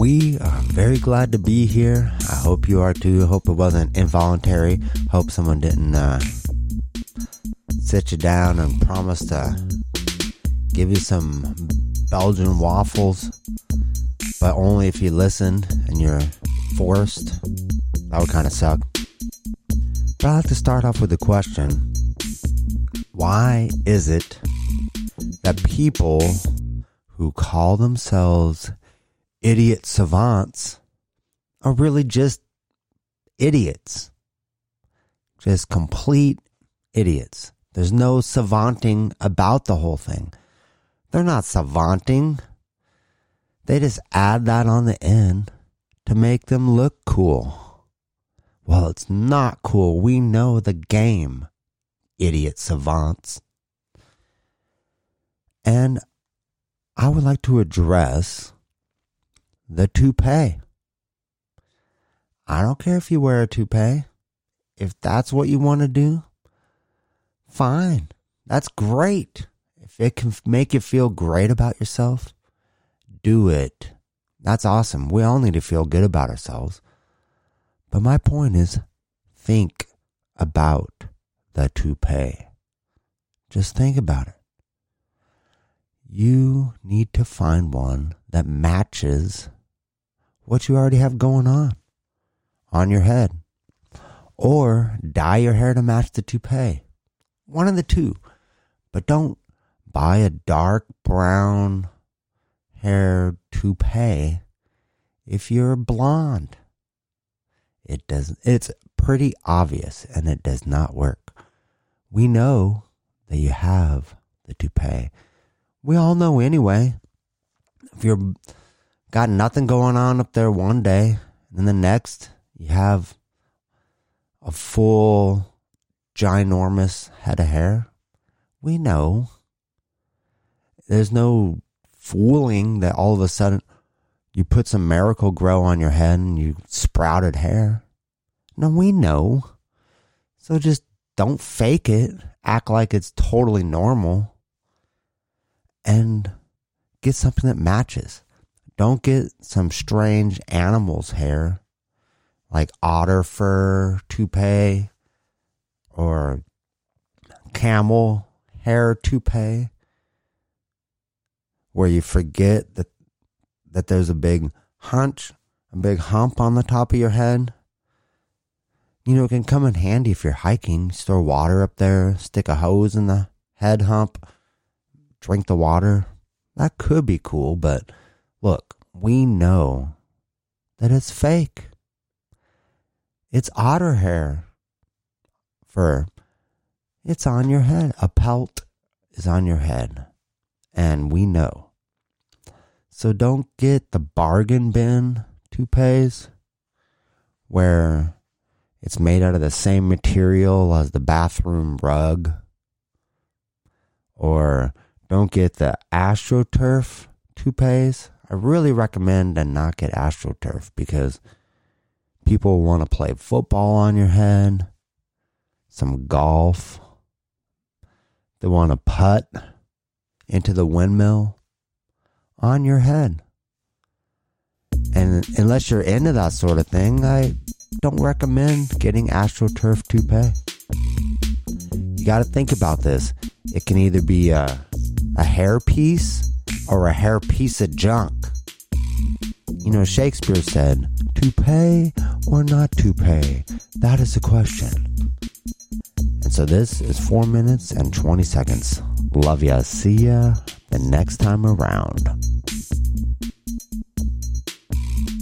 We are very glad to be here. I hope you are too. Hope it wasn't involuntary. Hope someone didn't uh, sit you down and promise to give you some Belgian waffles, but only if you listen and you're forced. That would kind of suck. But I like to start off with a question Why is it that people who call themselves idiot savants are really just idiots. Just complete idiots. There's no savanting about the whole thing. They're not savanting. They just add that on the end to make them look cool. Well, it's not cool. We know the game, idiot savants. And I would like to address the toupee. I don't care if you wear a toupee. If that's what you want to do, fine. That's great. If it can make you feel great about yourself, do it. That's awesome. We all need to feel good about ourselves. But my point is think about the toupee. Just think about it. You need to find one that matches what you already have going on on your head. Or dye your hair to match the toupee. One of the two. But don't buy a dark brown hair toupee if you're blonde. It doesn't it's pretty obvious and it does not work. We know that you have the toupee. We all know anyway. If you're got nothing going on up there one day, and the next you have a full, ginormous head of hair. We know. There's no fooling that all of a sudden you put some Miracle-Gro on your head and you sprouted hair. No, we know. So just don't fake it. Act like it's totally normal. And get something that matches. Don't get some strange animal's hair like otter fur toupee or camel hair toupee where you forget that that there's a big hunch, a big hump on the top of your head. You know, it can come in handy if you're hiking. Store water up there, stick a hose in the head hump, drink the water. That could be cool, but Look, we know that it's fake. It's otter hair fur. It's on your head. A pelt is on your head. And we know. So don't get the bargain bin toupees where it's made out of the same material as the bathroom rug. Or don't get the AstroTurf toupees. I really recommend to not get AstroTurf because people want to play football on your head, some golf. They want to putt into the windmill on your head. And unless you're into that sort of thing, I don't recommend getting AstroTurf toupee. You got to think about this. It can either be a, a hair piece or a hair piece of junk. You know, Shakespeare said, to pay or not to pay? That is the question. And so this is 4 minutes and 20 seconds. Love ya. See ya the next time around.